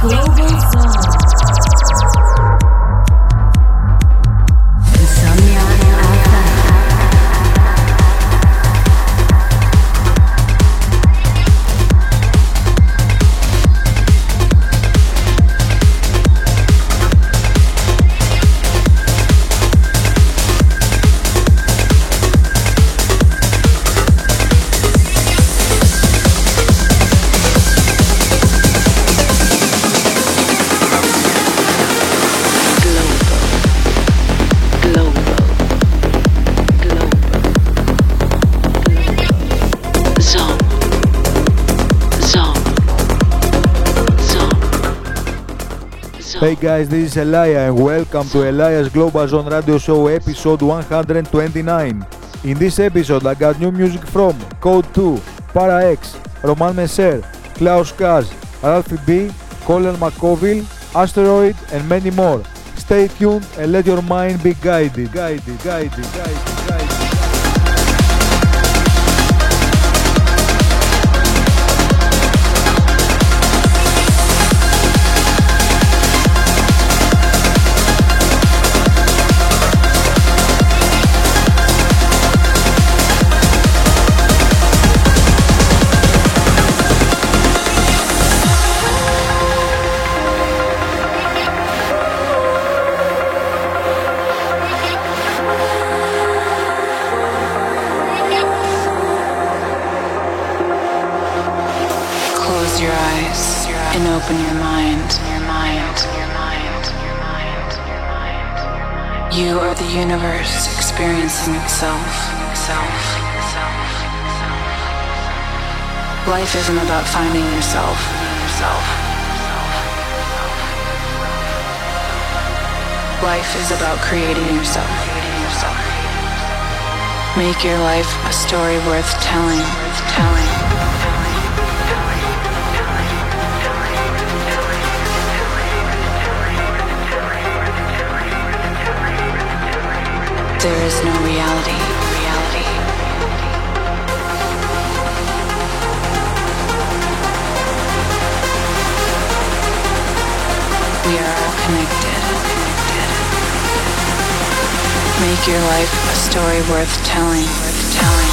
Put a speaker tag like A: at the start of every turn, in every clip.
A: global Hey guys, this is Elia and welcome to Elias Global Zone Radio Show episode 129. In this episode I got new music from Code 2, Para X, Roman Messer, Klaus Kaz, Ralphie B, Colin McCoville, Asteroid and many more. Stay tuned and let your mind be guided, guided, guided, guided,
B: and open your mind. Your mind. Your mind. Your mind. Your mind. You are the universe experiencing itself. Self. Self. Life isn't about finding yourself. Yourself. Life is about creating yourself. Make your life a story. Worth telling. There is no reality. Reality. We are all connected. Make your life a story worth telling. Worth telling.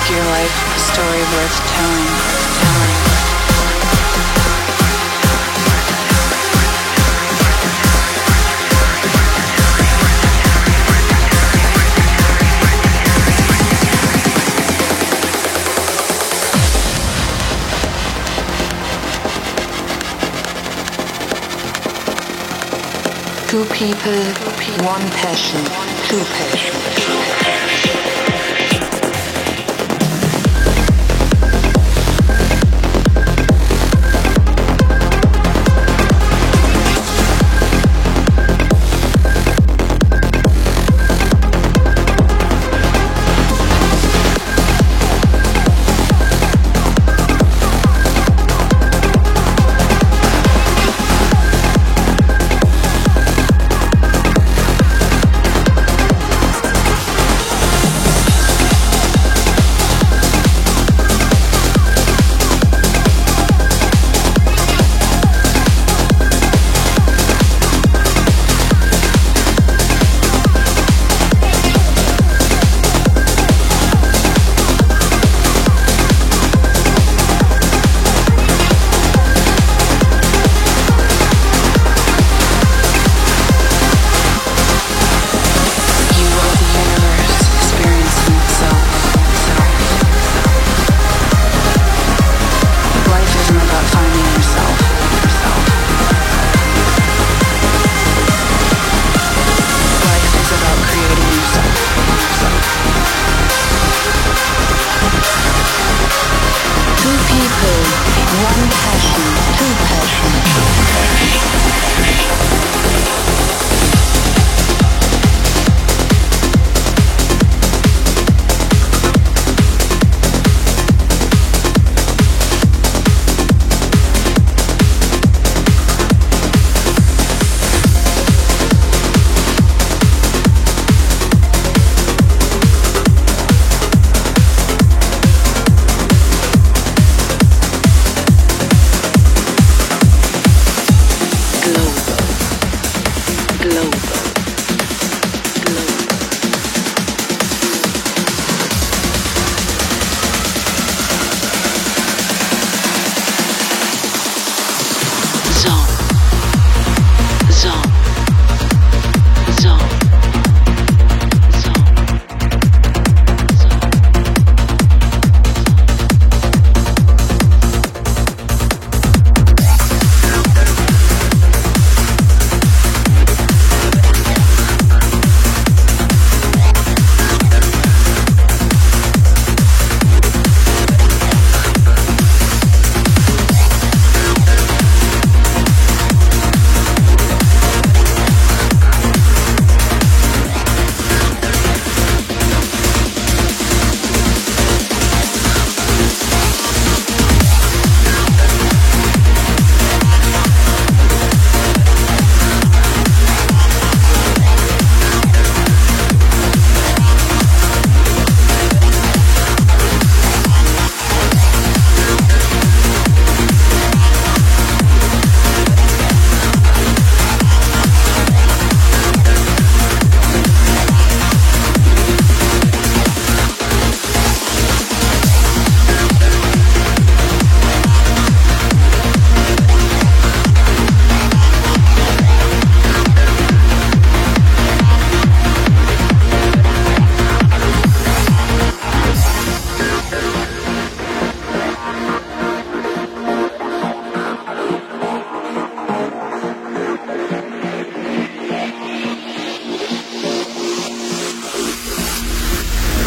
B: Make your life a story worth telling. Telling.
C: Two people, one passion, two passions.
B: Make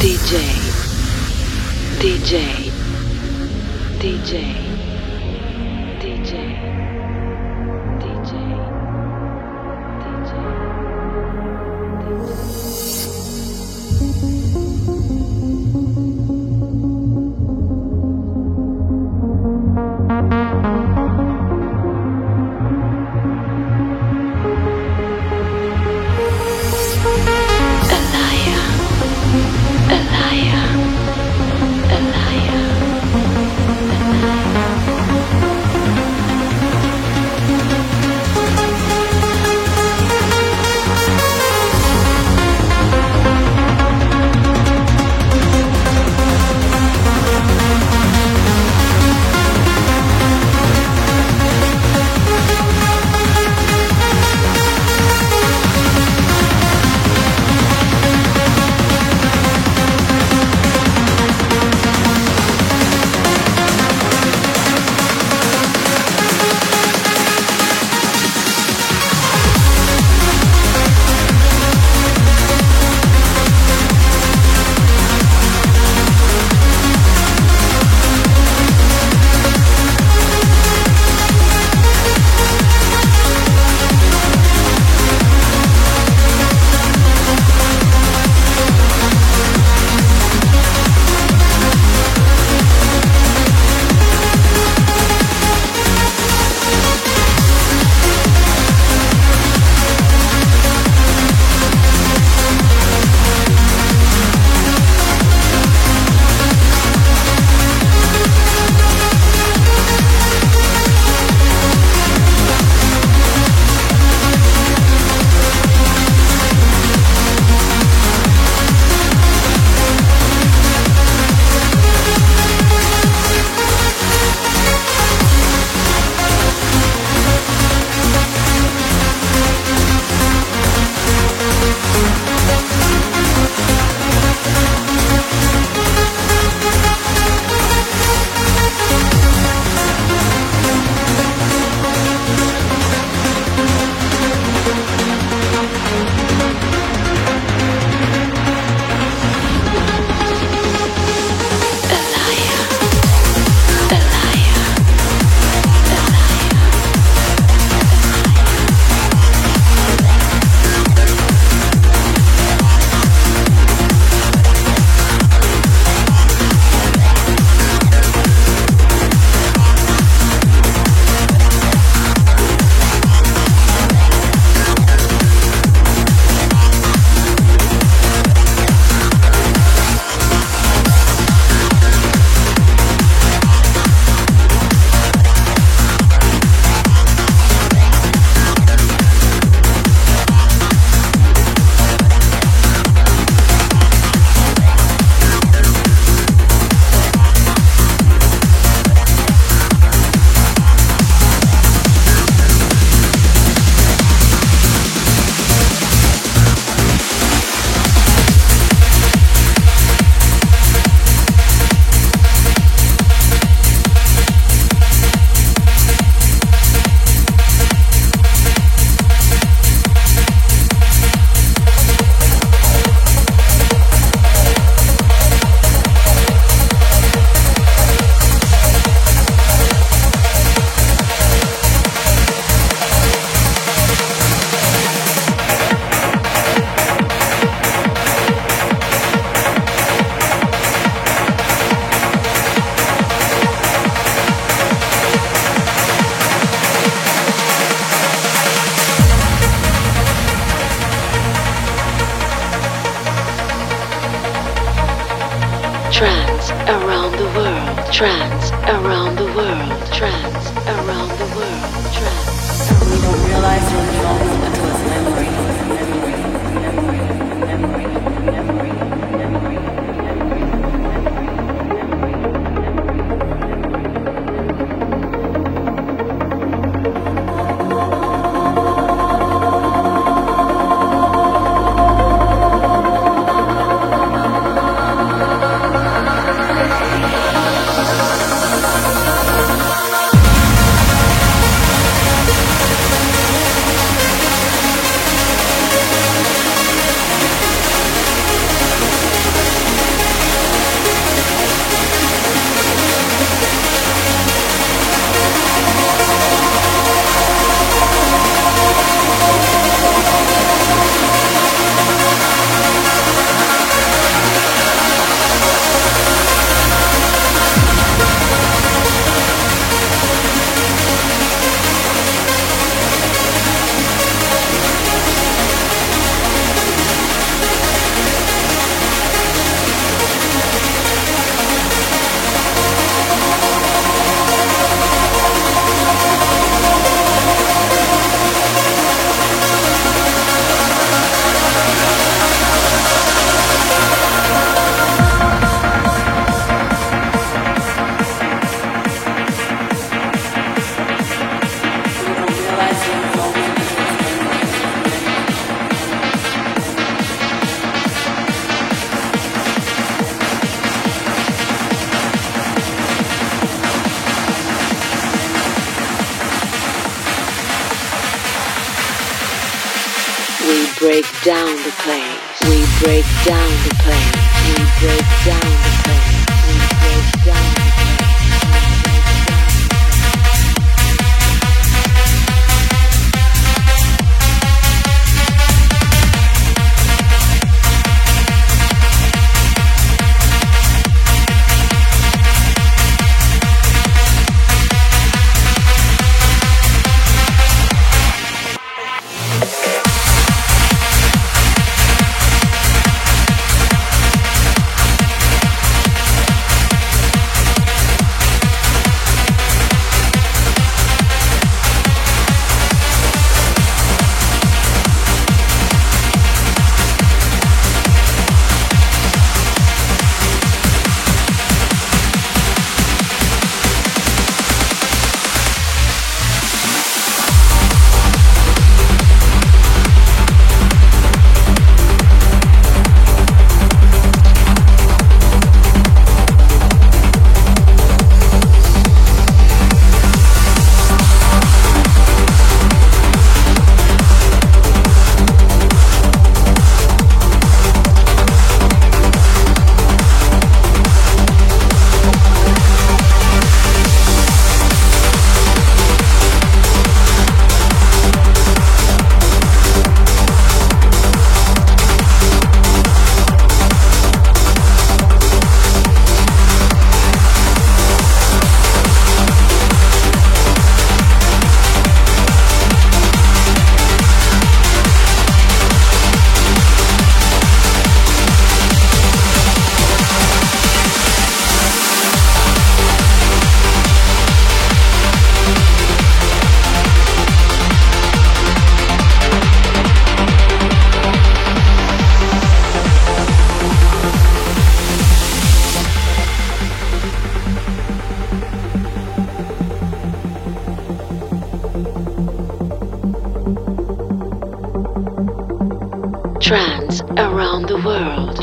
C: DJ. DJ. DJ.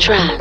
C: track.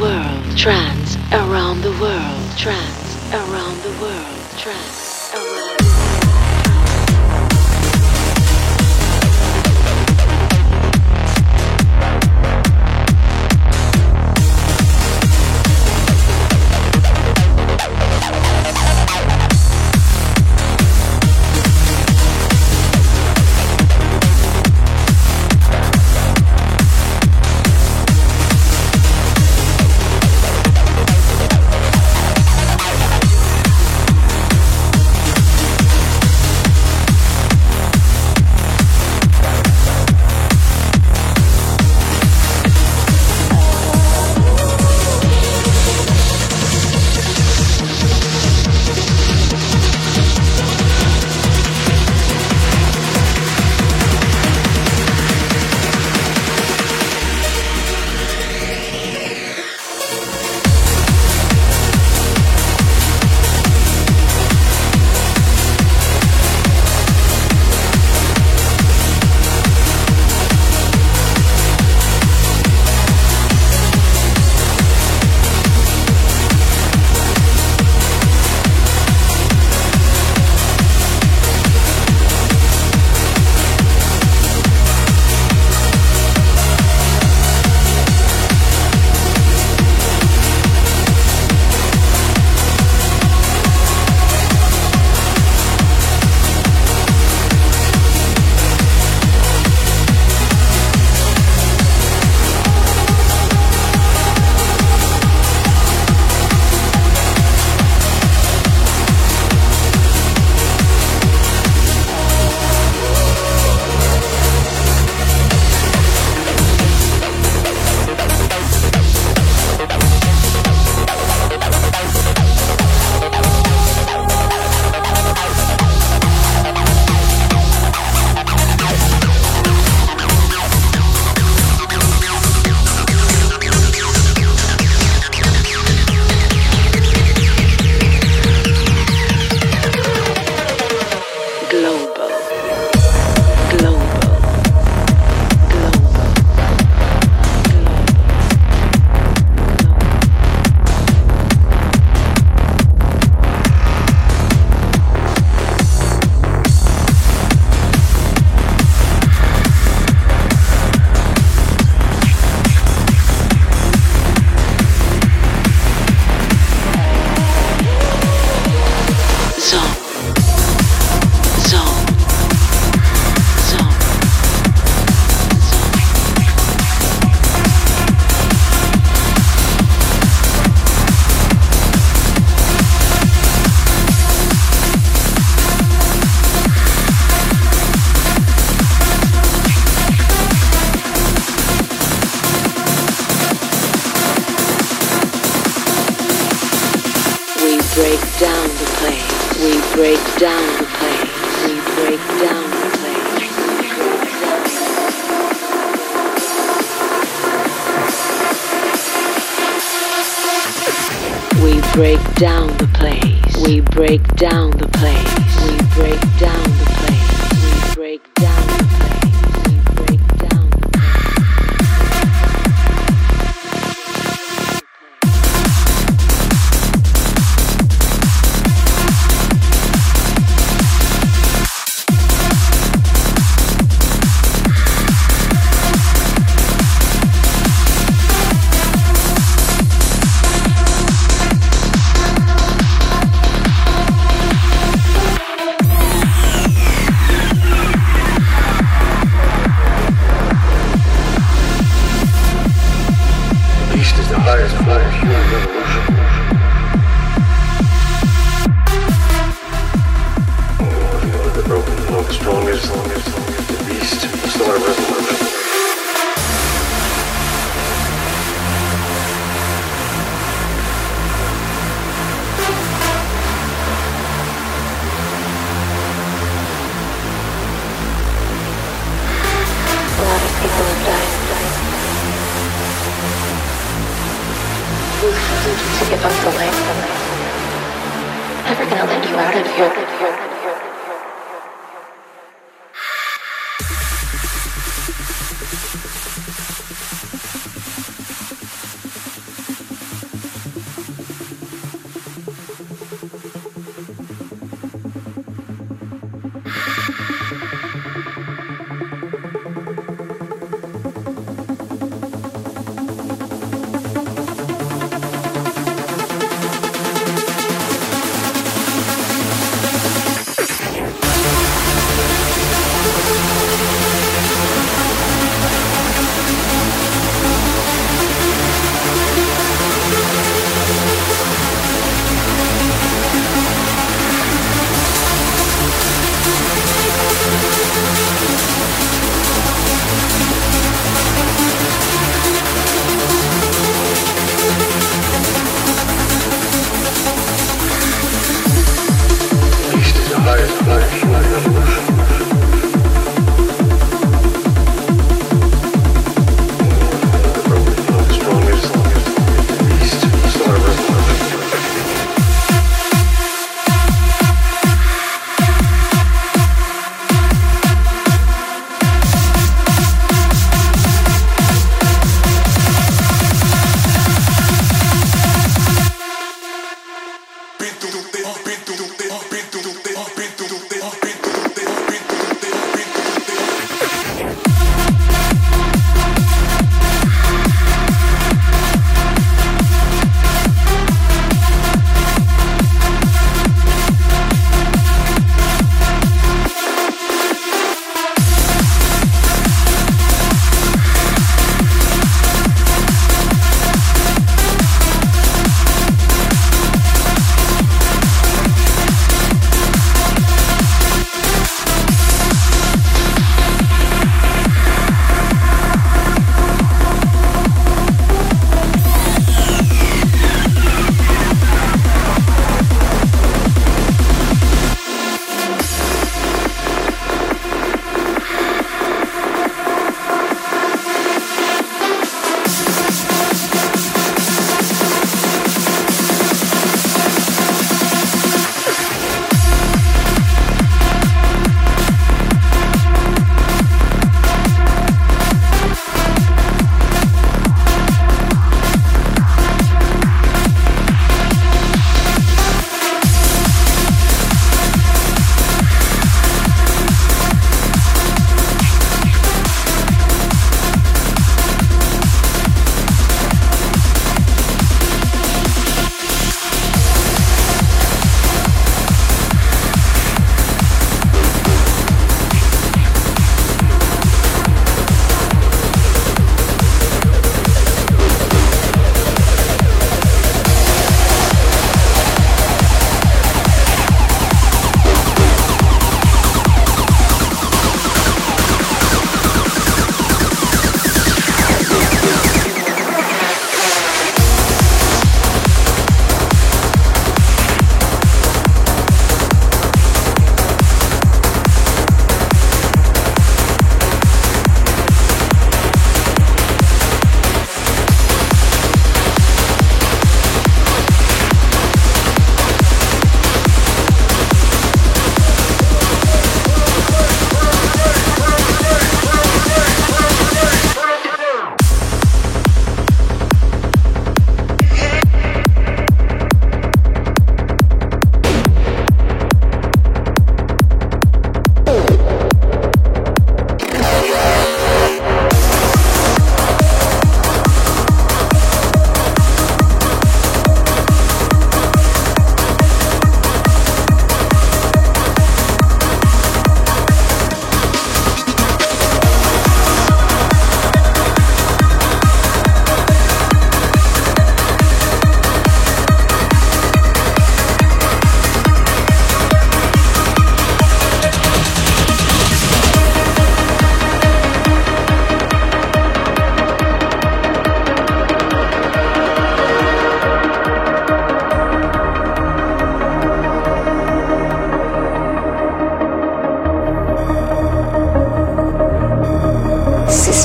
C: World. Down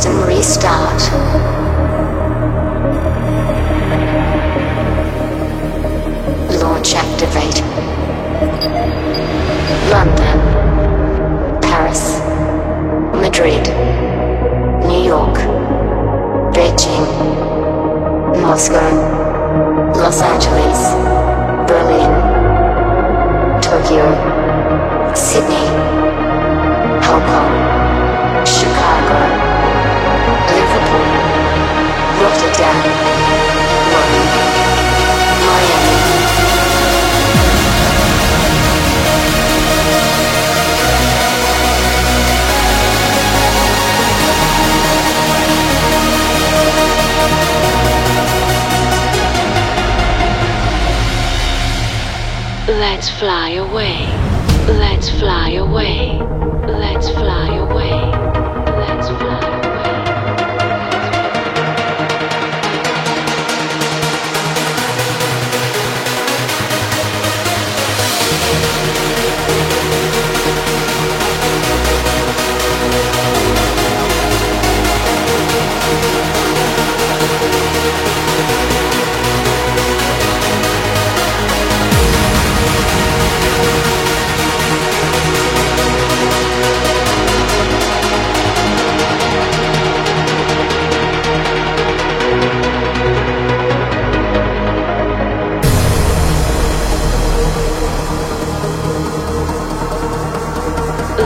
D: System restart. Launch activate. London. Paris. Madrid. New York. Beijing. Moscow. Los Angeles. Berlin. Tokyo. Sydney.
C: Let's fly away. Let's fly away. Let's fly away.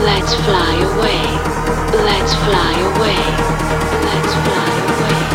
C: Let's fly away. Let's fly away. Let's fly away.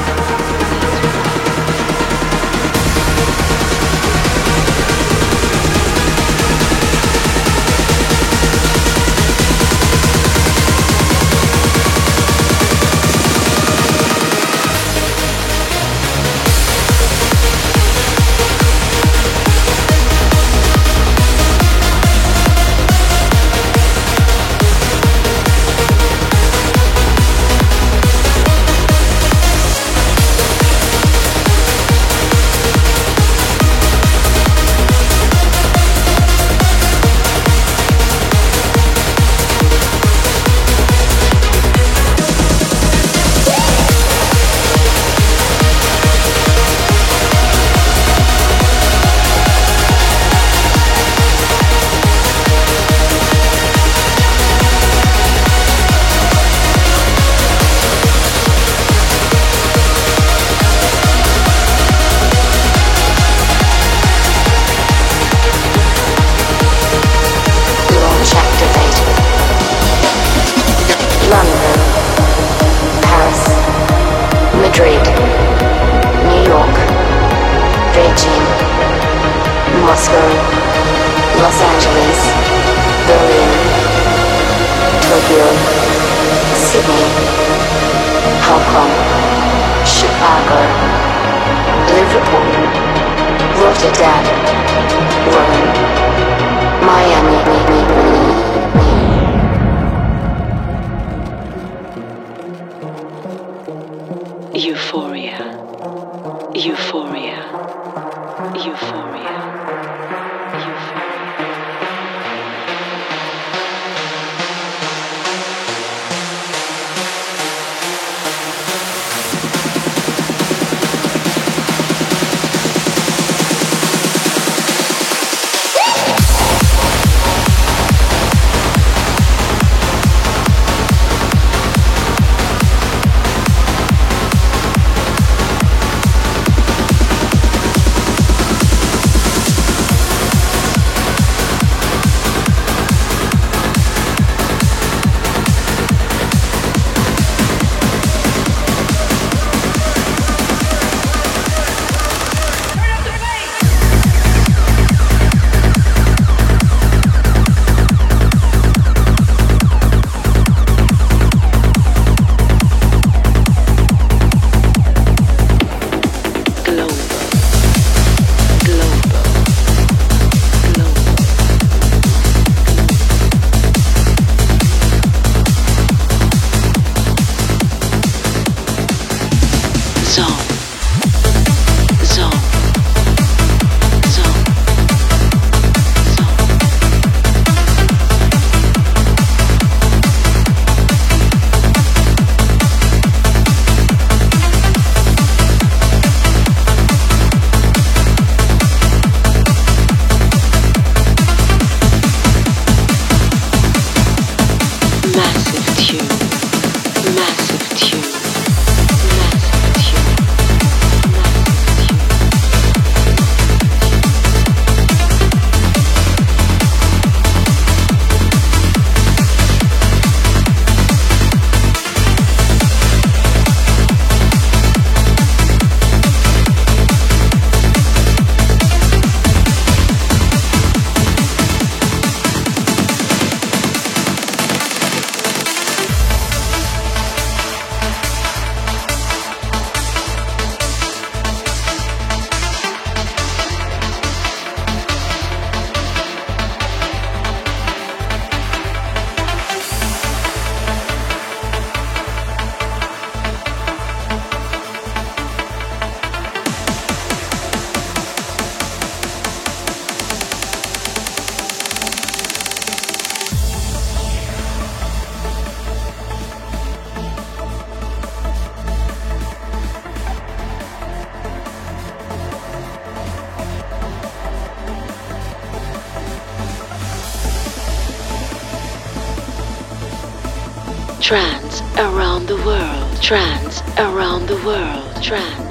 C: try.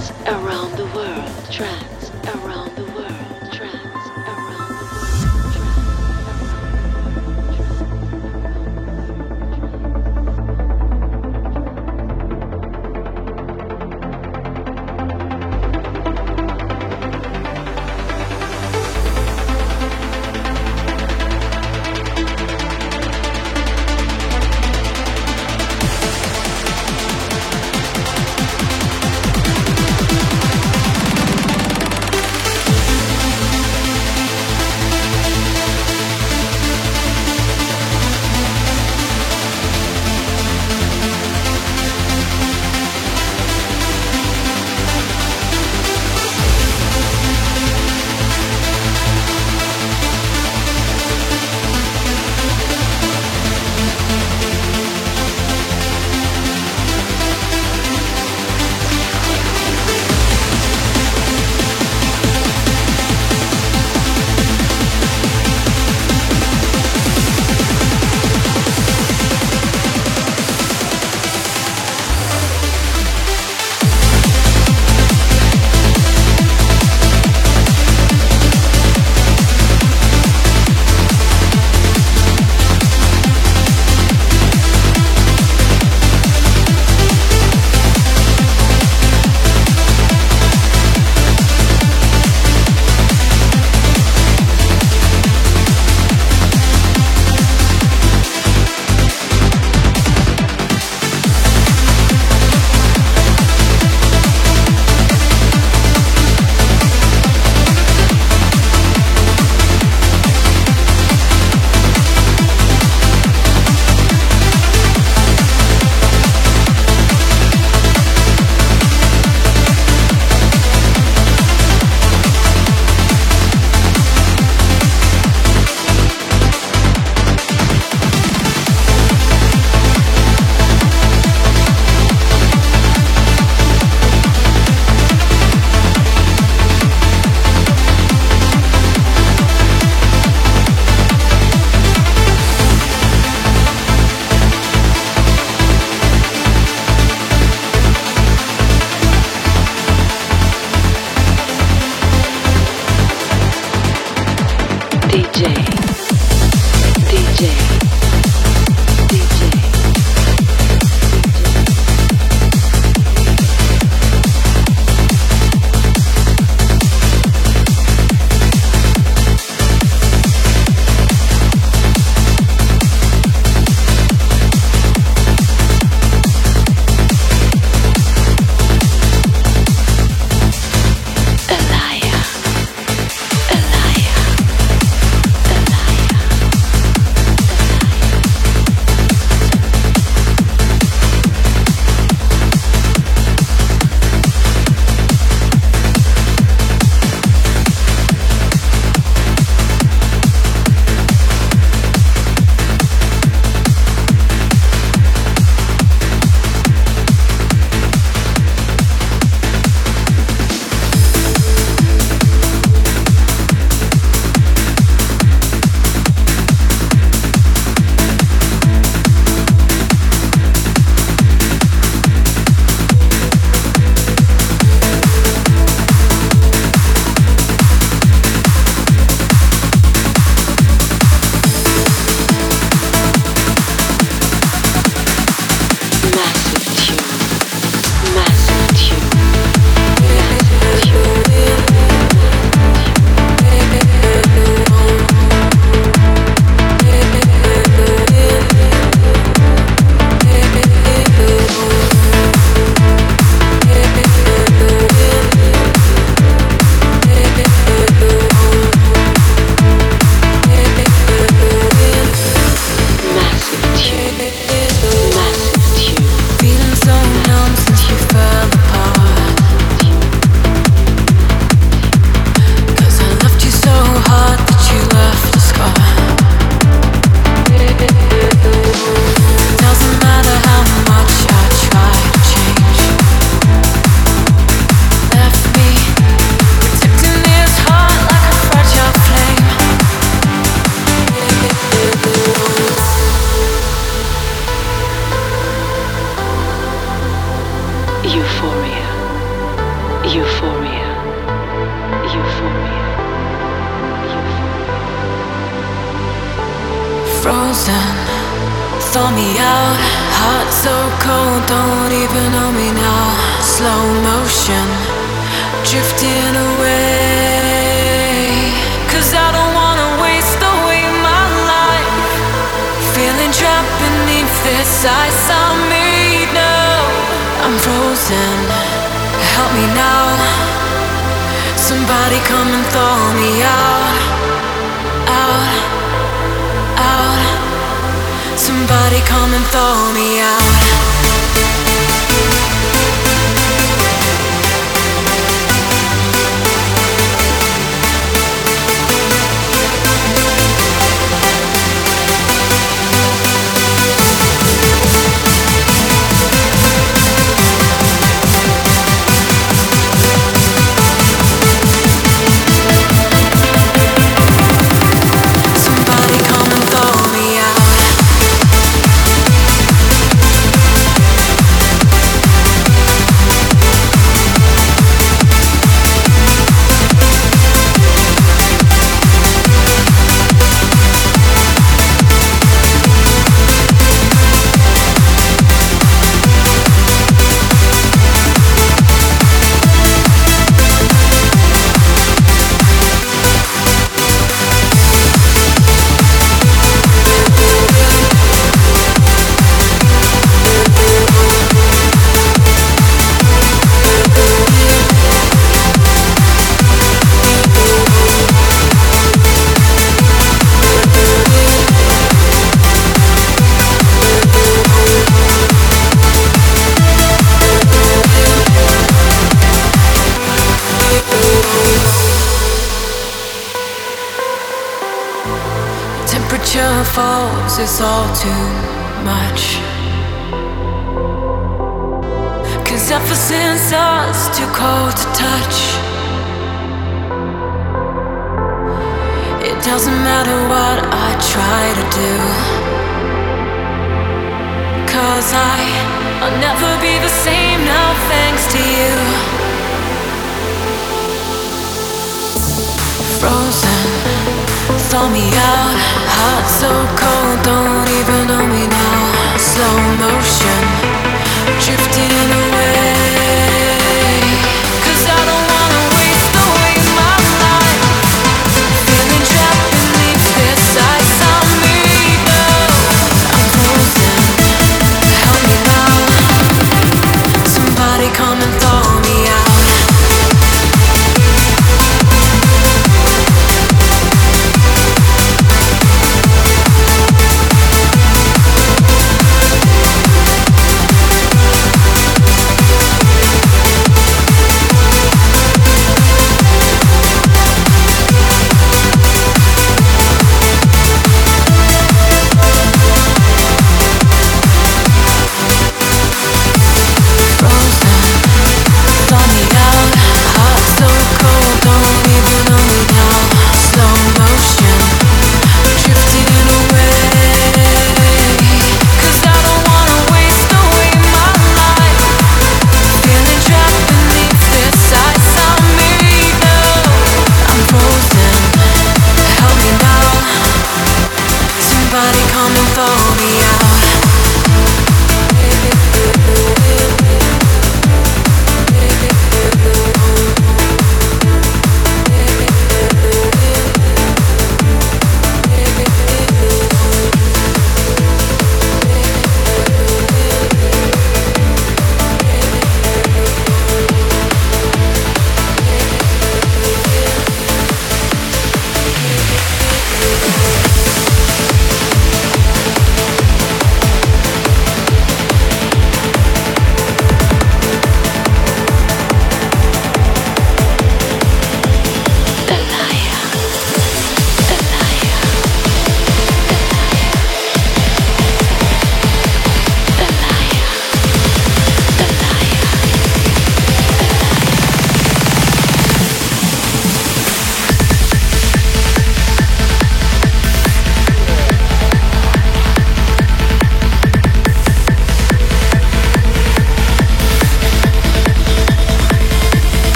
C: Come and throw me out.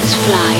C: Let's fly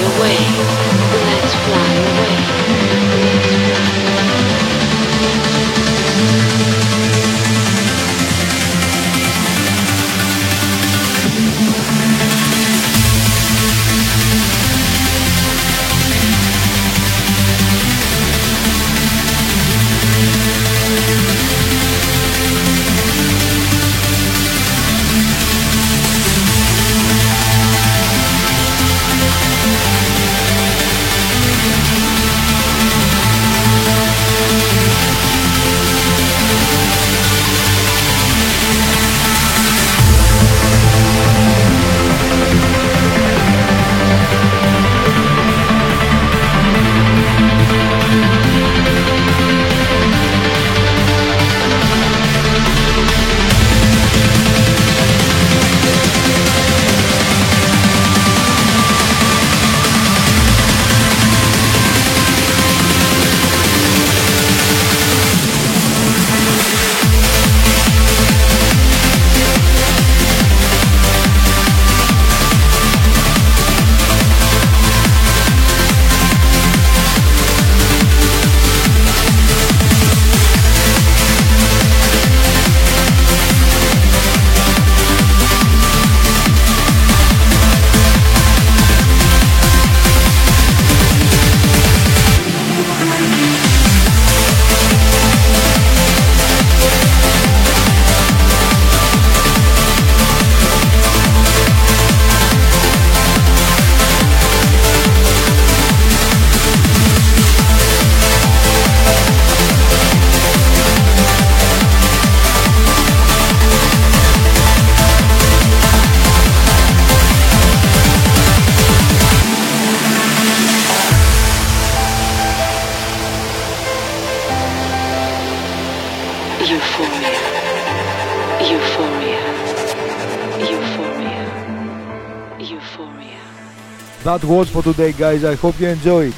A: was for today, guys. I hope you enjoyed.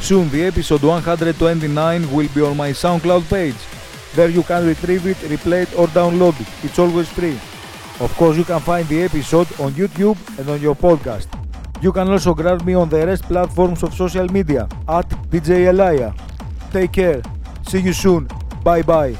A: Soon, the episode 129 will be on my SoundCloud page. There you can retrieve it, replay it, or download it. It's always free. Of course, you can find the episode on YouTube and on your podcast. You can also grab me on the rest platforms of social media at DJ Elia. Take care. See you soon. Bye bye.